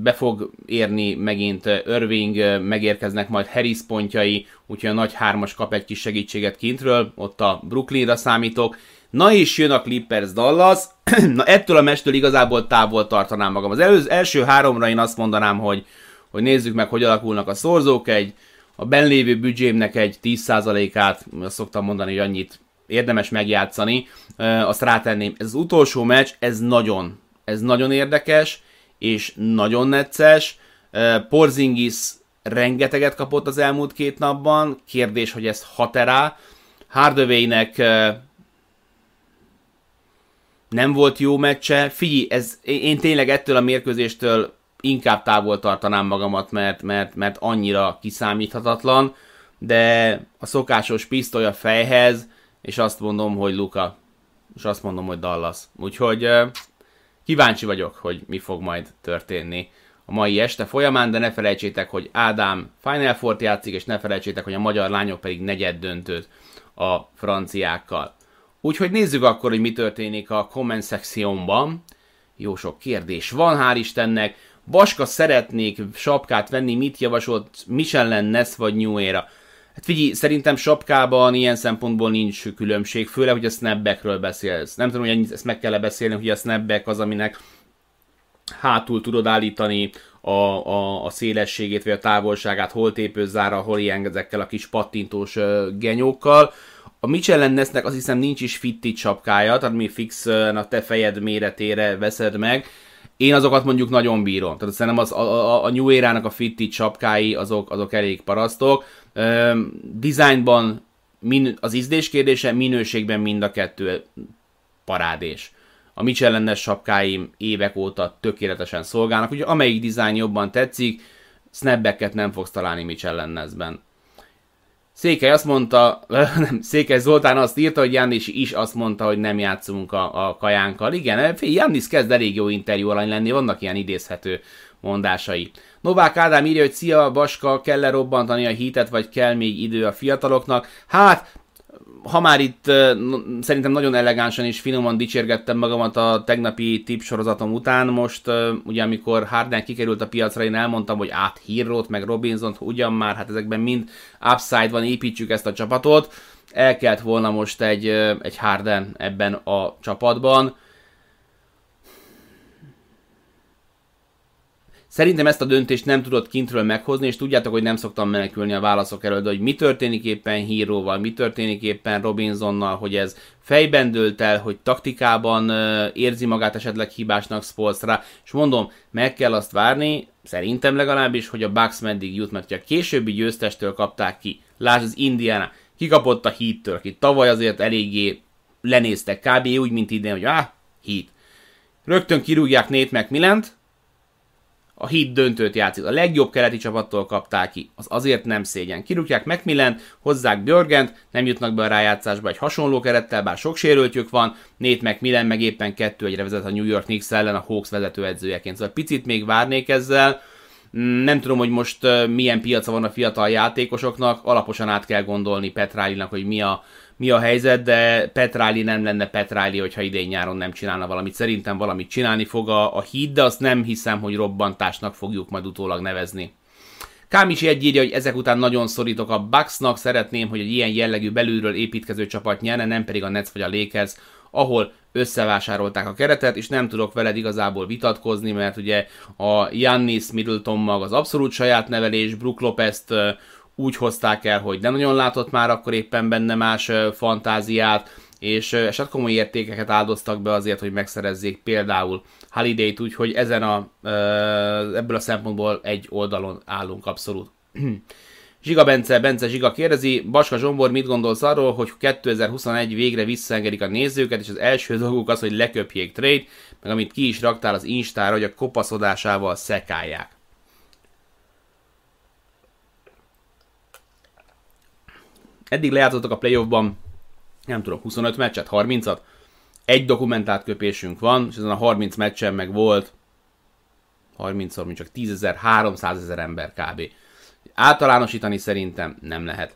be fog érni megint Irving, megérkeznek majd Harris pontjai, úgyhogy a nagy hármas kap egy kis segítséget kintről, ott a Brooklynra számítok. Na és jön a Clippers Dallas, na ettől a mestől igazából távol tartanám magam. Az előző, első háromra én azt mondanám, hogy, hogy nézzük meg, hogy alakulnak a szorzók, egy a benlévő büdzsémnek egy 10%-át, azt szoktam mondani, hogy annyit érdemes megjátszani, azt rátenném. Ez az utolsó meccs, ez nagyon, ez nagyon érdekes, és nagyon necces. Porzingis rengeteget kapott az elmúlt két napban, kérdés, hogy ez hat rá. Hardaway-nek nem volt jó meccse. Figyelj, ez, én tényleg ettől a mérkőzéstől inkább távol tartanám magamat, mert, mert, mert annyira kiszámíthatatlan, de a szokásos pisztoly a fejhez, és azt mondom, hogy Luka, és azt mondom, hogy Dallas. Úgyhogy Kíváncsi vagyok, hogy mi fog majd történni a mai este folyamán, de ne felejtsétek, hogy Ádám Final Four játszik, és ne felejtsétek, hogy a magyar lányok pedig negyed döntőt a franciákkal. Úgyhogy nézzük akkor, hogy mi történik a comment szekciómban. Jó sok kérdés van, hál' Istennek. Baska szeretnék sapkát venni, mit javasolt Michelin, Ness vagy New Era? Hát figyelj, szerintem sapkában ilyen szempontból nincs különbség, főleg, hogy a snapbackről beszélsz. Nem tudom, hogy ezt meg kell beszélni, hogy a snapback az, aminek hátul tudod állítani a, a, a szélességét, vagy a távolságát, hol tépőzára, hol ilyen ezekkel a kis pattintós uh, genyókkal. A Michelin Nessnek azt hiszem nincs is fittit sapkája, tehát mi fix a te fejed méretére veszed meg. Én azokat mondjuk nagyon bírom. Tehát szerintem az, a, a, a New Era-nak a fittit sapkái azok, azok elég parasztok designban min, az ízdés kérdése, minőségben mind a kettő parádés. A Michelin-es sapkáim évek óta tökéletesen szolgálnak, úgyhogy amelyik dizájn jobban tetszik, snapbacket nem fogsz találni Michelin-ben. Székely azt mondta, nem, Székely Zoltán azt írta, hogy Jannis is azt mondta, hogy nem játszunk a, a kajánkkal. Igen, Jannis kezd elég jó interjú alany lenni, vannak ilyen idézhető mondásai. Novák Ádám írja, hogy szia, Baska, kell-e robbantani a hitet, vagy kell még idő a fiataloknak? Hát, ha már itt szerintem nagyon elegánsan és finoman dicsérgettem magamat a tegnapi tip sorozatom után, most ugye amikor Harden kikerült a piacra, én elmondtam, hogy át Hírrót, meg robinson ugyan már, hát ezekben mind upside van, építsük ezt a csapatot, el kellett volna most egy, egy Harden ebben a csapatban, Szerintem ezt a döntést nem tudott kintről meghozni, és tudjátok, hogy nem szoktam menekülni a válaszok elől, de hogy mi történik éppen Híróval, mi történik éppen Robinsonnal, hogy ez fejben dőlt el, hogy taktikában érzi magát esetleg hibásnak Spolstra, és mondom, meg kell azt várni, szerintem legalábbis, hogy a Bucks meddig jut, mert a későbbi győztestől kapták ki. Lásd az Indiana, kikapott a Heat-től, aki tavaly azért eléggé lenéztek, kb. úgy, mint idén, hogy ah, Heat. Rögtön kirúgják Nate McMillan-t, a hit döntőt játszik. A legjobb keleti csapattól kapták ki. Az azért nem szégyen. Kirúgják Macmillan, hozzák Björgent, nem jutnak be a rájátszásba egy hasonló kerettel, bár sok sérültjük van. Nét Macmillan meg éppen kettő egyre vezet a New York Knicks ellen a Hawks vezetőedzőjeként. Szóval picit még várnék ezzel. Nem tudom, hogy most milyen piaca van a fiatal játékosoknak, alaposan át kell gondolni Petrálinak, hogy mi a, mi a helyzet, de Petráli nem lenne Petráli, hogyha idén-nyáron nem csinálna valamit. Szerintem valamit csinálni fog a, a híd, de azt nem hiszem, hogy robbantásnak fogjuk majd utólag nevezni. Kámisi egy írja, hogy ezek után nagyon szorítok a Bucksnak, szeretném, hogy egy ilyen jellegű belülről építkező csapat nyerne, nem pedig a Nets vagy a Lakers, ahol összevásárolták a keretet, és nem tudok veled igazából vitatkozni, mert ugye a Jannis Middleton mag az abszolút saját nevelés, Brook Lopez-t úgy hozták el, hogy nem nagyon látott már akkor éppen benne más fantáziát, és eset komoly értékeket áldoztak be azért, hogy megszerezzék például Holiday-t, úgyhogy ezen a, ebből a szempontból egy oldalon állunk abszolút. Zsiga Bence, Bence Zsiga kérdezi, Baska Zsombor, mit gondolsz arról, hogy 2021 végre visszaengedik a nézőket, és az első dolguk az, hogy leköpjék trade, meg amit ki is raktál az Instára, hogy a kopaszodásával szekálják. Eddig lejátszottak a playoffban, nem tudom, 25 meccset, 30-at, egy dokumentált köpésünk van, és ezen a 30 meccsen meg volt 30-szor, mint csak 10 ezer, 300 ezer ember kb. Általánosítani szerintem nem lehet.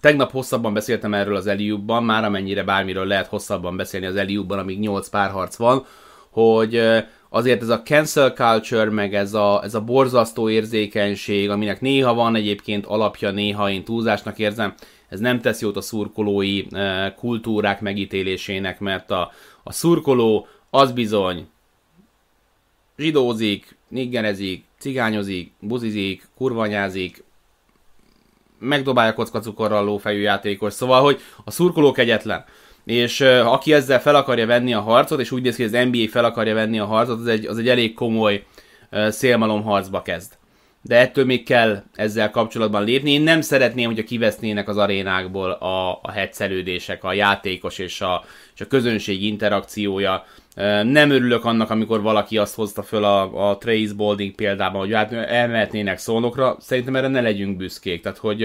Tegnap hosszabban beszéltem erről az Eliubban, már amennyire bármiről lehet hosszabban beszélni az Eliubban, amíg 8 párharc van, hogy azért ez a cancel culture, meg ez a, ez a borzasztó érzékenység, aminek néha van egyébként alapja, néha én túlzásnak érzem, ez nem tesz jót a szurkolói e, kultúrák megítélésének, mert a, a szurkoló az bizony zsidózik, niggerezik, cigányozik, buzizik, kurvanyázik, megdobálja kockacukorral lófejű játékos, szóval, hogy a szurkoló kegyetlen és uh, aki ezzel fel akarja venni a harcot, és úgy néz ki, hogy az NBA fel akarja venni a harcot, az egy, az egy elég komoly uh, szélmalom harcba kezd. De ettől még kell ezzel kapcsolatban lépni. Én nem szeretném, hogyha kivesznének az arénákból a, a hetszelődések, a játékos és a, és a közönség interakciója. Nem örülök annak, amikor valaki azt hozta föl a, a Trace Balding példában, hogy hát elmehetnének szónokra. Szerintem erre ne legyünk büszkék. Tehát, hogy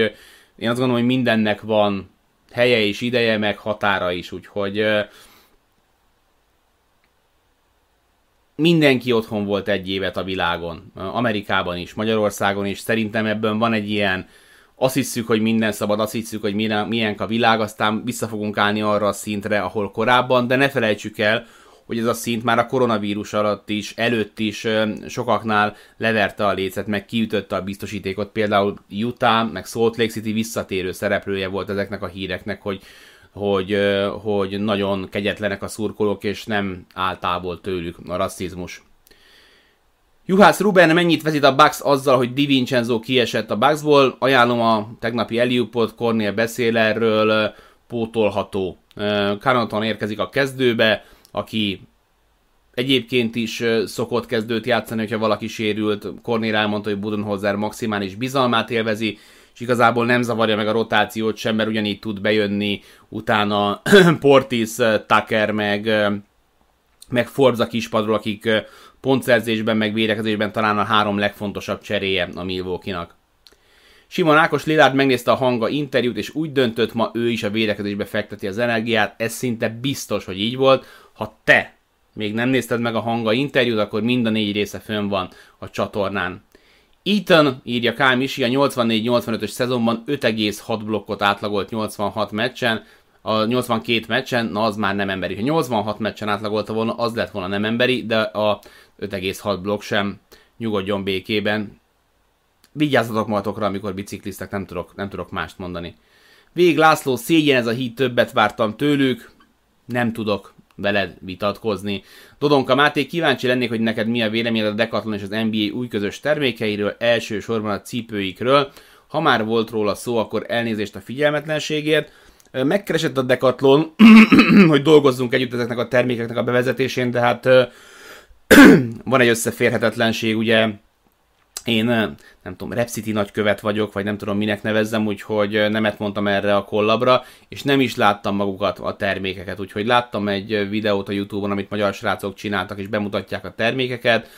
én azt gondolom, hogy mindennek van helye és ideje, meg határa is, úgyhogy mindenki otthon volt egy évet a világon, Amerikában is, Magyarországon is, szerintem ebben van egy ilyen, azt hiszük, hogy minden szabad, azt hiszük, hogy milyen a világ, aztán vissza fogunk állni arra a szintre, ahol korábban, de ne felejtsük el, hogy ez a szint már a koronavírus alatt is, előtt is sokaknál leverte a lécet, meg kiütötte a biztosítékot. Például Utah, meg Salt Lake City visszatérő szereplője volt ezeknek a híreknek, hogy, hogy, hogy nagyon kegyetlenek a szurkolók, és nem áll tőlük a rasszizmus. Juhász Ruben mennyit vezít a Bucks azzal, hogy Di Vincenzo kiesett a Bucksból? Ajánlom a tegnapi Eliupot, Cornél beszél erről, pótolható. Carnoton érkezik a kezdőbe, aki egyébként is szokott kezdőt játszani, hogyha valaki sérült. Kornél elmondta, hogy Budenholzer maximális bizalmát élvezi, és igazából nem zavarja meg a rotációt sem, mert ugyanígy tud bejönni utána Portis, Tucker, meg, meg Forbes a kispadról, akik pontszerzésben, meg védekezésben talán a három legfontosabb cseréje a Milwaukee-nak. Simon Ákos Lillard megnézte a hanga interjút, és úgy döntött, ma ő is a védekezésbe fekteti az energiát, ez szinte biztos, hogy így volt. Ha te még nem nézted meg a hanga interjút, akkor mind a négy része fönn van a csatornán. Ethan, írja Kyle Misi, a 84-85-ös szezonban 5,6 blokkot átlagolt 86 meccsen, a 82 meccsen, na az már nem emberi. Ha 86 meccsen átlagolta volna, az lett volna nem emberi, de a 5,6 blokk sem nyugodjon békében. Vigyázzatok magatokra, amikor bicikliztek, nem tudok, nem tudok mást mondani. Vég László, szégyen ez a híd, többet vártam tőlük, nem tudok veled vitatkozni. Dodonka Máté, kíváncsi lennék, hogy neked mi a véleményed a Decathlon és az NBA új közös termékeiről, elsősorban a cipőikről. Ha már volt róla szó, akkor elnézést a figyelmetlenségért. Megkeresett a Decathlon, hogy dolgozzunk együtt ezeknek a termékeknek a bevezetésén, de hát van egy összeférhetetlenség, ugye én nem tudom, Repsiti nagykövet vagyok, vagy nem tudom minek nevezzem, úgyhogy nemet mondtam erre a kollabra, és nem is láttam magukat a termékeket, úgyhogy láttam egy videót a Youtube-on, amit magyar srácok csináltak, és bemutatják a termékeket.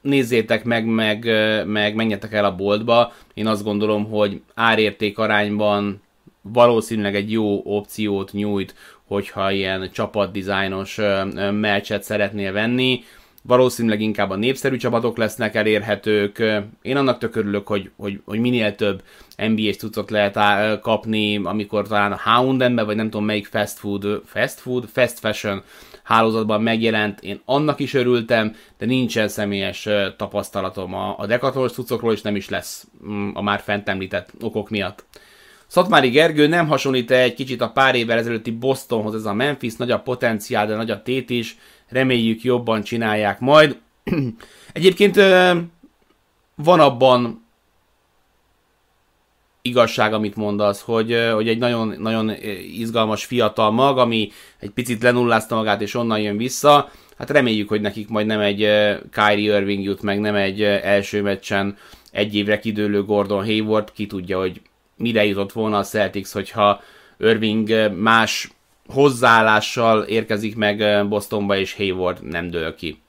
Nézzétek meg, meg, meg menjetek el a boltba. Én azt gondolom, hogy árérték arányban valószínűleg egy jó opciót nyújt, hogyha ilyen csapatdizájnos meccset szeretnél venni valószínűleg inkább a népszerű csapatok lesznek elérhetők. Én annak tök örülök, hogy, hogy, hogy minél több NBA-s cuccot lehet á, kapni, amikor talán a Houndenben, vagy nem tudom melyik fast food, fast food, fast fashion hálózatban megjelent, én annak is örültem, de nincsen személyes tapasztalatom a, a Decathlon cuccokról, és nem is lesz mm, a már fent említett okok miatt. Szatmári Gergő nem hasonlít egy kicsit a pár évvel ezelőtti Bostonhoz ez a Memphis, nagy a potenciál, de nagy a tét is, reméljük jobban csinálják majd. Egyébként van abban igazság, amit mondasz, hogy, hogy egy nagyon, nagyon izgalmas fiatal mag, ami egy picit lenullázta magát, és onnan jön vissza. Hát reméljük, hogy nekik majd nem egy Kyrie Irving jut meg, nem egy első meccsen egy évre kidőlő Gordon Hayward, ki tudja, hogy mire jutott volna a Celtics, hogyha Irving más hozzáállással érkezik meg Bostonba, és Hayward nem dől ki.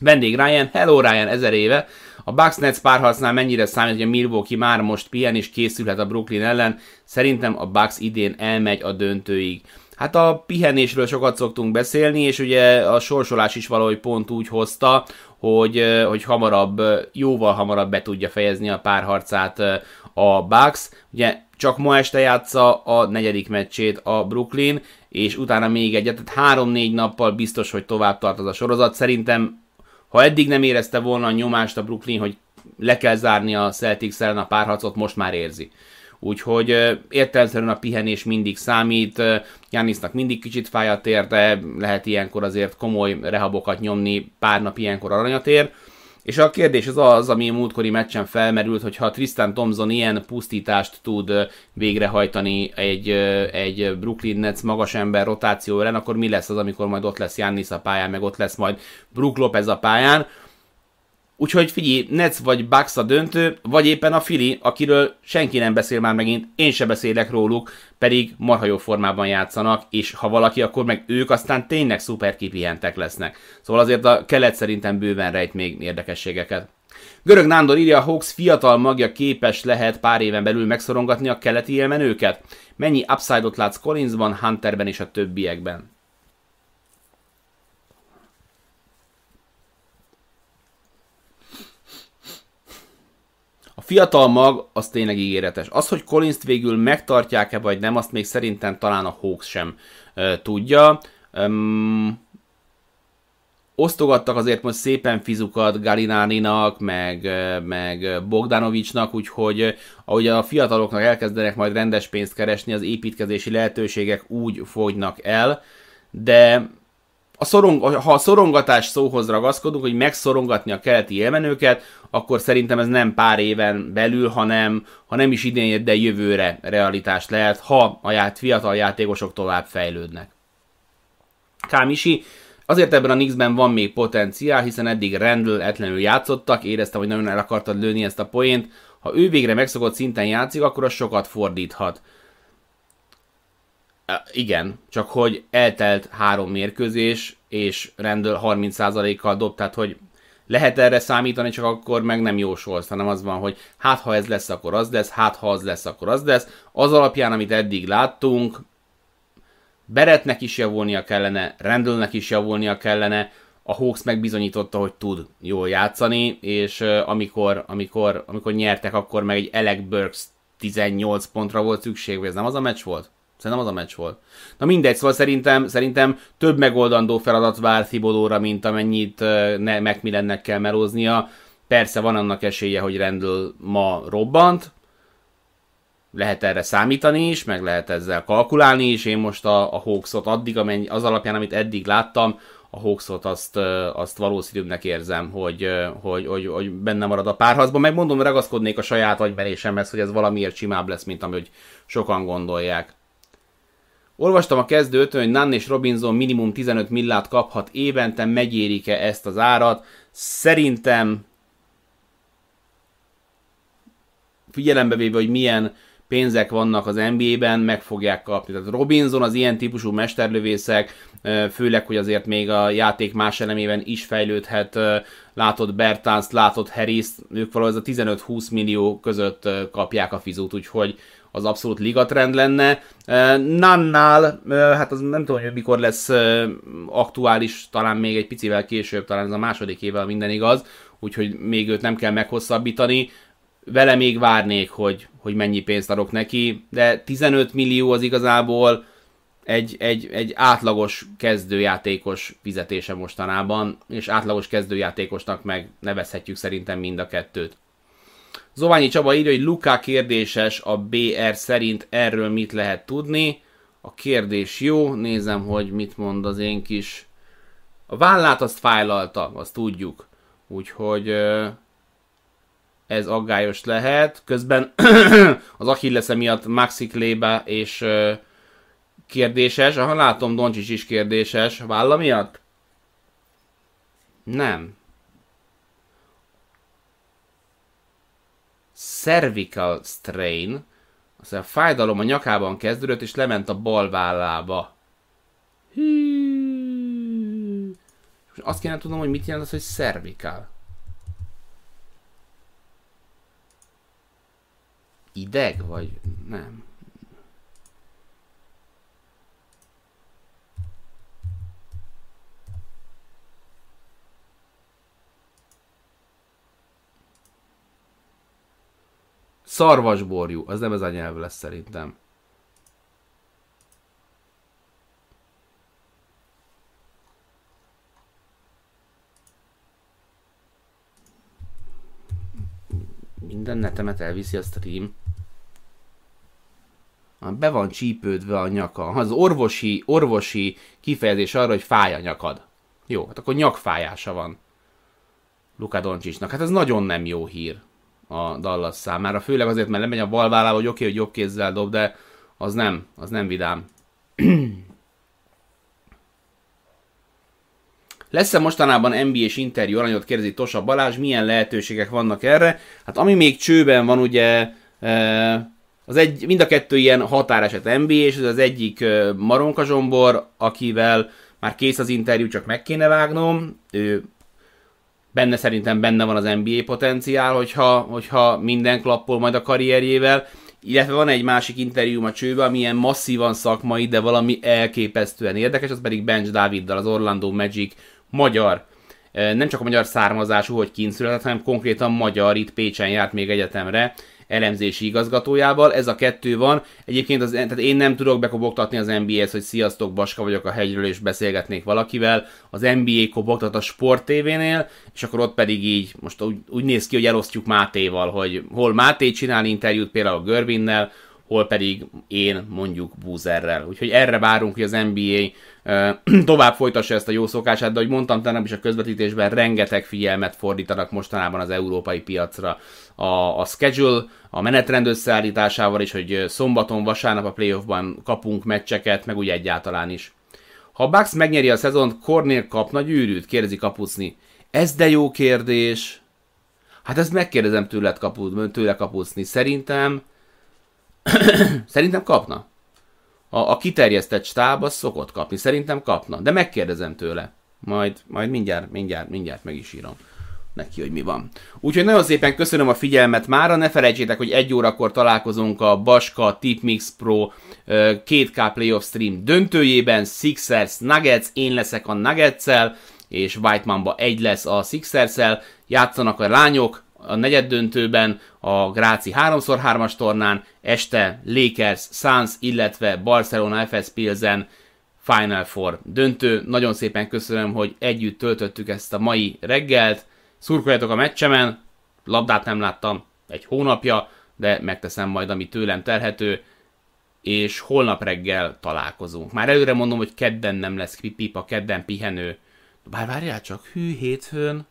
Vendég Ryan, hello Ryan, ezer éve. A Bucks Nets párharcnál mennyire számít, hogy a Milwaukee már most pihen és készülhet a Brooklyn ellen? Szerintem a Bucks idén elmegy a döntőig. Hát a pihenésről sokat szoktunk beszélni, és ugye a sorsolás is valahogy pont úgy hozta, hogy, hogy hamarabb, jóval hamarabb be tudja fejezni a párharcát a Bucks. Ugye csak ma este játsza a negyedik meccsét a Brooklyn, és utána még egyet, tehát három-négy nappal biztos, hogy tovább tart az a sorozat. Szerintem, ha eddig nem érezte volna a nyomást a Brooklyn, hogy le kell zárni a Celtics ellen a párharcot, most már érzi. Úgyhogy értelemszerűen a pihenés mindig számít, Jánisznak mindig kicsit fáj a tér, de lehet ilyenkor azért komoly rehabokat nyomni, pár nap ilyenkor aranyat ér. És a kérdés az az, ami múltkori meccsen felmerült, hogy ha Tristan Thompson ilyen pusztítást tud végrehajtani egy, egy Brooklyn Nets magas ember rotáció ellen, akkor mi lesz az, amikor majd ott lesz Jannis a pályán, meg ott lesz majd Brook Lopez a pályán. Úgyhogy figyelj, Nets vagy Bucks a döntő, vagy éppen a Fili, akiről senki nem beszél már megint, én se beszélek róluk, pedig marha jó formában játszanak, és ha valaki, akkor meg ők aztán tényleg szuper kipihentek lesznek. Szóval azért a kelet szerintem bőven rejt még érdekességeket. Görög Nándor írja, a Hawks fiatal magja képes lehet pár éven belül megszorongatni a keleti élmenőket? Mennyi upside-ot látsz Collinsban, Hunterben és a többiekben? Fiatal mag, az tényleg ígéretes. Az, hogy collins végül megtartják-e vagy nem, azt még szerintem talán a Hawks sem uh, tudja. Um, osztogattak azért most szépen fizukat Galináninak, meg, meg Bogdanovicsnak, úgyhogy ahogy a fiataloknak elkezdenek majd rendes pénzt keresni, az építkezési lehetőségek úgy fogynak el, de a szorong, ha a szorongatás szóhoz ragaszkodunk, hogy megszorongatni a keleti élmenőket, akkor szerintem ez nem pár éven belül, hanem ha nem is idén, de jövőre realitás lehet, ha a ját, fiatal játékosok tovább fejlődnek. Kámisi, azért ebben a Knicksben van még potenciál, hiszen eddig rendeletlenül játszottak, éreztem, hogy nagyon el akartad lőni ezt a poént. Ha ő végre megszokott szinten játszik, akkor az sokat fordíthat. Igen, csak hogy eltelt három mérkőzés, és rendel 30%-kal dob, tehát hogy lehet erre számítani, csak akkor meg nem jósolsz, hanem az van, hogy hát ha ez lesz, akkor az lesz, hát ha az lesz, akkor az lesz. Az alapján, amit eddig láttunk, Beretnek is javulnia kellene, Randallnek is javulnia kellene, a Hawks megbizonyította, hogy tud jól játszani, és amikor, amikor, amikor nyertek, akkor meg egy Alec Burks 18 pontra volt szükség, vagy ez nem az a meccs volt? Szerintem az a meccs volt. Na mindegy, szóval szerintem, szerintem több megoldandó feladat vár Thibodóra, mint amennyit ne, Macmillannek kell melóznia. Persze van annak esélye, hogy Randall ma robbant, lehet erre számítani is, meg lehet ezzel kalkulálni is. Én most a, a Hawksot addig, amennyi, az alapján, amit eddig láttam, a Hawksot azt, azt valószínűbbnek érzem, hogy, hogy, hogy, hogy benne marad a párharcban. Megmondom, ragaszkodnék a saját agymerésemhez, hogy ez valamiért simább lesz, mint ahogy sokan gondolják. Olvastam a kezdőt, hogy Nann és Robinson minimum 15 millát kaphat évente, megérik-e ezt az árat. Szerintem figyelembe véve, hogy milyen pénzek vannak az NBA-ben, meg fogják kapni. Tehát Robinson az ilyen típusú mesterlövészek, főleg, hogy azért még a játék más elemében is fejlődhet, látod Bertans, látod Harris, ők valahogy a 15-20 millió között kapják a fizut, úgyhogy az abszolút ligatrend lenne. Nannál, hát az nem tudom, hogy mikor lesz aktuális, talán még egy picivel később, talán ez a második évvel minden igaz, úgyhogy még őt nem kell meghosszabbítani vele még várnék, hogy, hogy mennyi pénzt adok neki, de 15 millió az igazából egy, egy, egy átlagos kezdőjátékos fizetése mostanában, és átlagos kezdőjátékosnak meg nevezhetjük szerintem mind a kettőt. Zoványi Csaba írja, hogy Luka kérdéses a BR szerint erről mit lehet tudni. A kérdés jó, nézem, hogy mit mond az én kis... A vállát azt fájlalta, azt tudjuk. Úgyhogy ez aggályos lehet. Közben az Achilles miatt Maxi Klébe és kérdéses. Aha, látom, Doncsics is kérdéses. Válla miatt? Nem. Cervical strain. Az a fájdalom a nyakában kezdődött, és lement a bal vállába. Hű. Azt kéne tudnom, hogy mit jelent az, hogy cervical. ideg, vagy nem? Szarvasborjú, az nem ez a nyelv lesz szerintem. Minden netemet elviszi a stream. Be van csípődve a nyaka. Az orvosi, orvosi kifejezés arra, hogy fáj a nyakad. Jó, hát akkor nyakfájása van. Luka Doncsicsnak. Hát ez nagyon nem jó hír a Dallas számára. Főleg azért, mert lemegy a bal hogy oké, okay, hogy jobb kézzel dob, de az nem, az nem vidám. Lesz-e mostanában NBA-s interjú aranyot kérdezi Tosa Balázs, milyen lehetőségek vannak erre? Hát ami még csőben van, ugye e, az egy, mind a kettő ilyen határeset NBA, és az egyik Maronka Zsombor, akivel már kész az interjú, csak meg kéne vágnom. Ő benne szerintem benne van az NBA potenciál, hogyha, hogyha minden klappol majd a karrierjével. Illetve van egy másik interjú a csőbe, ami ilyen masszívan szakmai, de valami elképesztően érdekes, az pedig Bench Daviddal, az Orlando Magic magyar nem csak a magyar származású, hogy kint született, hanem konkrétan magyar, itt Pécsen járt még egyetemre, elemzési igazgatójával. Ez a kettő van. Egyébként az, tehát én nem tudok bekobogtatni az NBA-hez, hogy sziasztok, Baska vagyok a hegyről, és beszélgetnék valakivel. Az NBA kobogtat a Sport TV-nél, és akkor ott pedig így, most úgy, úgy néz ki, hogy elosztjuk Mátéval, hogy hol Máté csinál interjút például a Görbinnel, hol pedig én mondjuk Búzerrel. Úgyhogy erre várunk, hogy az NBA tovább folytassa ezt a jó szokását, de ahogy mondtam tegnap is a közvetítésben, rengeteg figyelmet fordítanak mostanában az európai piacra. A, a schedule, a menetrend összeállításával is, hogy szombaton, vasárnap a playoffban kapunk meccseket, meg úgy egyáltalán is. Ha a Bucks megnyeri a szezont, Kornél kapna gyűrűt? Kérdezi Kapucni. Ez de jó kérdés. Hát ezt megkérdezem tőled kapu, tőle kapucni. Szerintem Szerintem kapna. A, a kiterjesztett stáb az szokott kapni. Szerintem kapna. De megkérdezem tőle. Majd, majd mindjárt, mindjárt, mindjárt meg is írom. neki, hogy mi van. Úgyhogy nagyon szépen köszönöm a figyelmet mára, ne felejtsétek, hogy egy órakor találkozunk a Baska Tipmix Pro 2K Playoff Stream döntőjében, Sixers Nuggets, én leszek a nuggets és White Mamba egy lesz a sixers játszanak a lányok, a negyed döntőben a Gráci 3x3-as tornán, este Lakers, Suns, illetve Barcelona FS Pilsen Final Four döntő. Nagyon szépen köszönöm, hogy együtt töltöttük ezt a mai reggelt. Szurkoljatok a meccsemen, labdát nem láttam egy hónapja, de megteszem majd, ami tőlem terhető, és holnap reggel találkozunk. Már előre mondom, hogy kedden nem lesz pipa, kedden pihenő. Bár várjál csak, hű, hétfőn.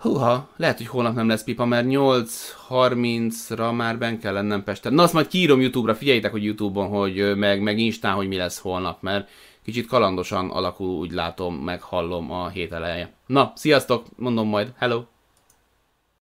Húha, lehet, hogy holnap nem lesz pipa, mert 8.30-ra már ben kell lennem Pesten. Na azt majd kiírom YouTube-ra, figyeljétek, hogy YouTube-on, hogy meg, meg Instán, hogy mi lesz holnap, mert kicsit kalandosan alakul, úgy látom, meg hallom a hét eleje. Na, sziasztok, mondom majd, hello!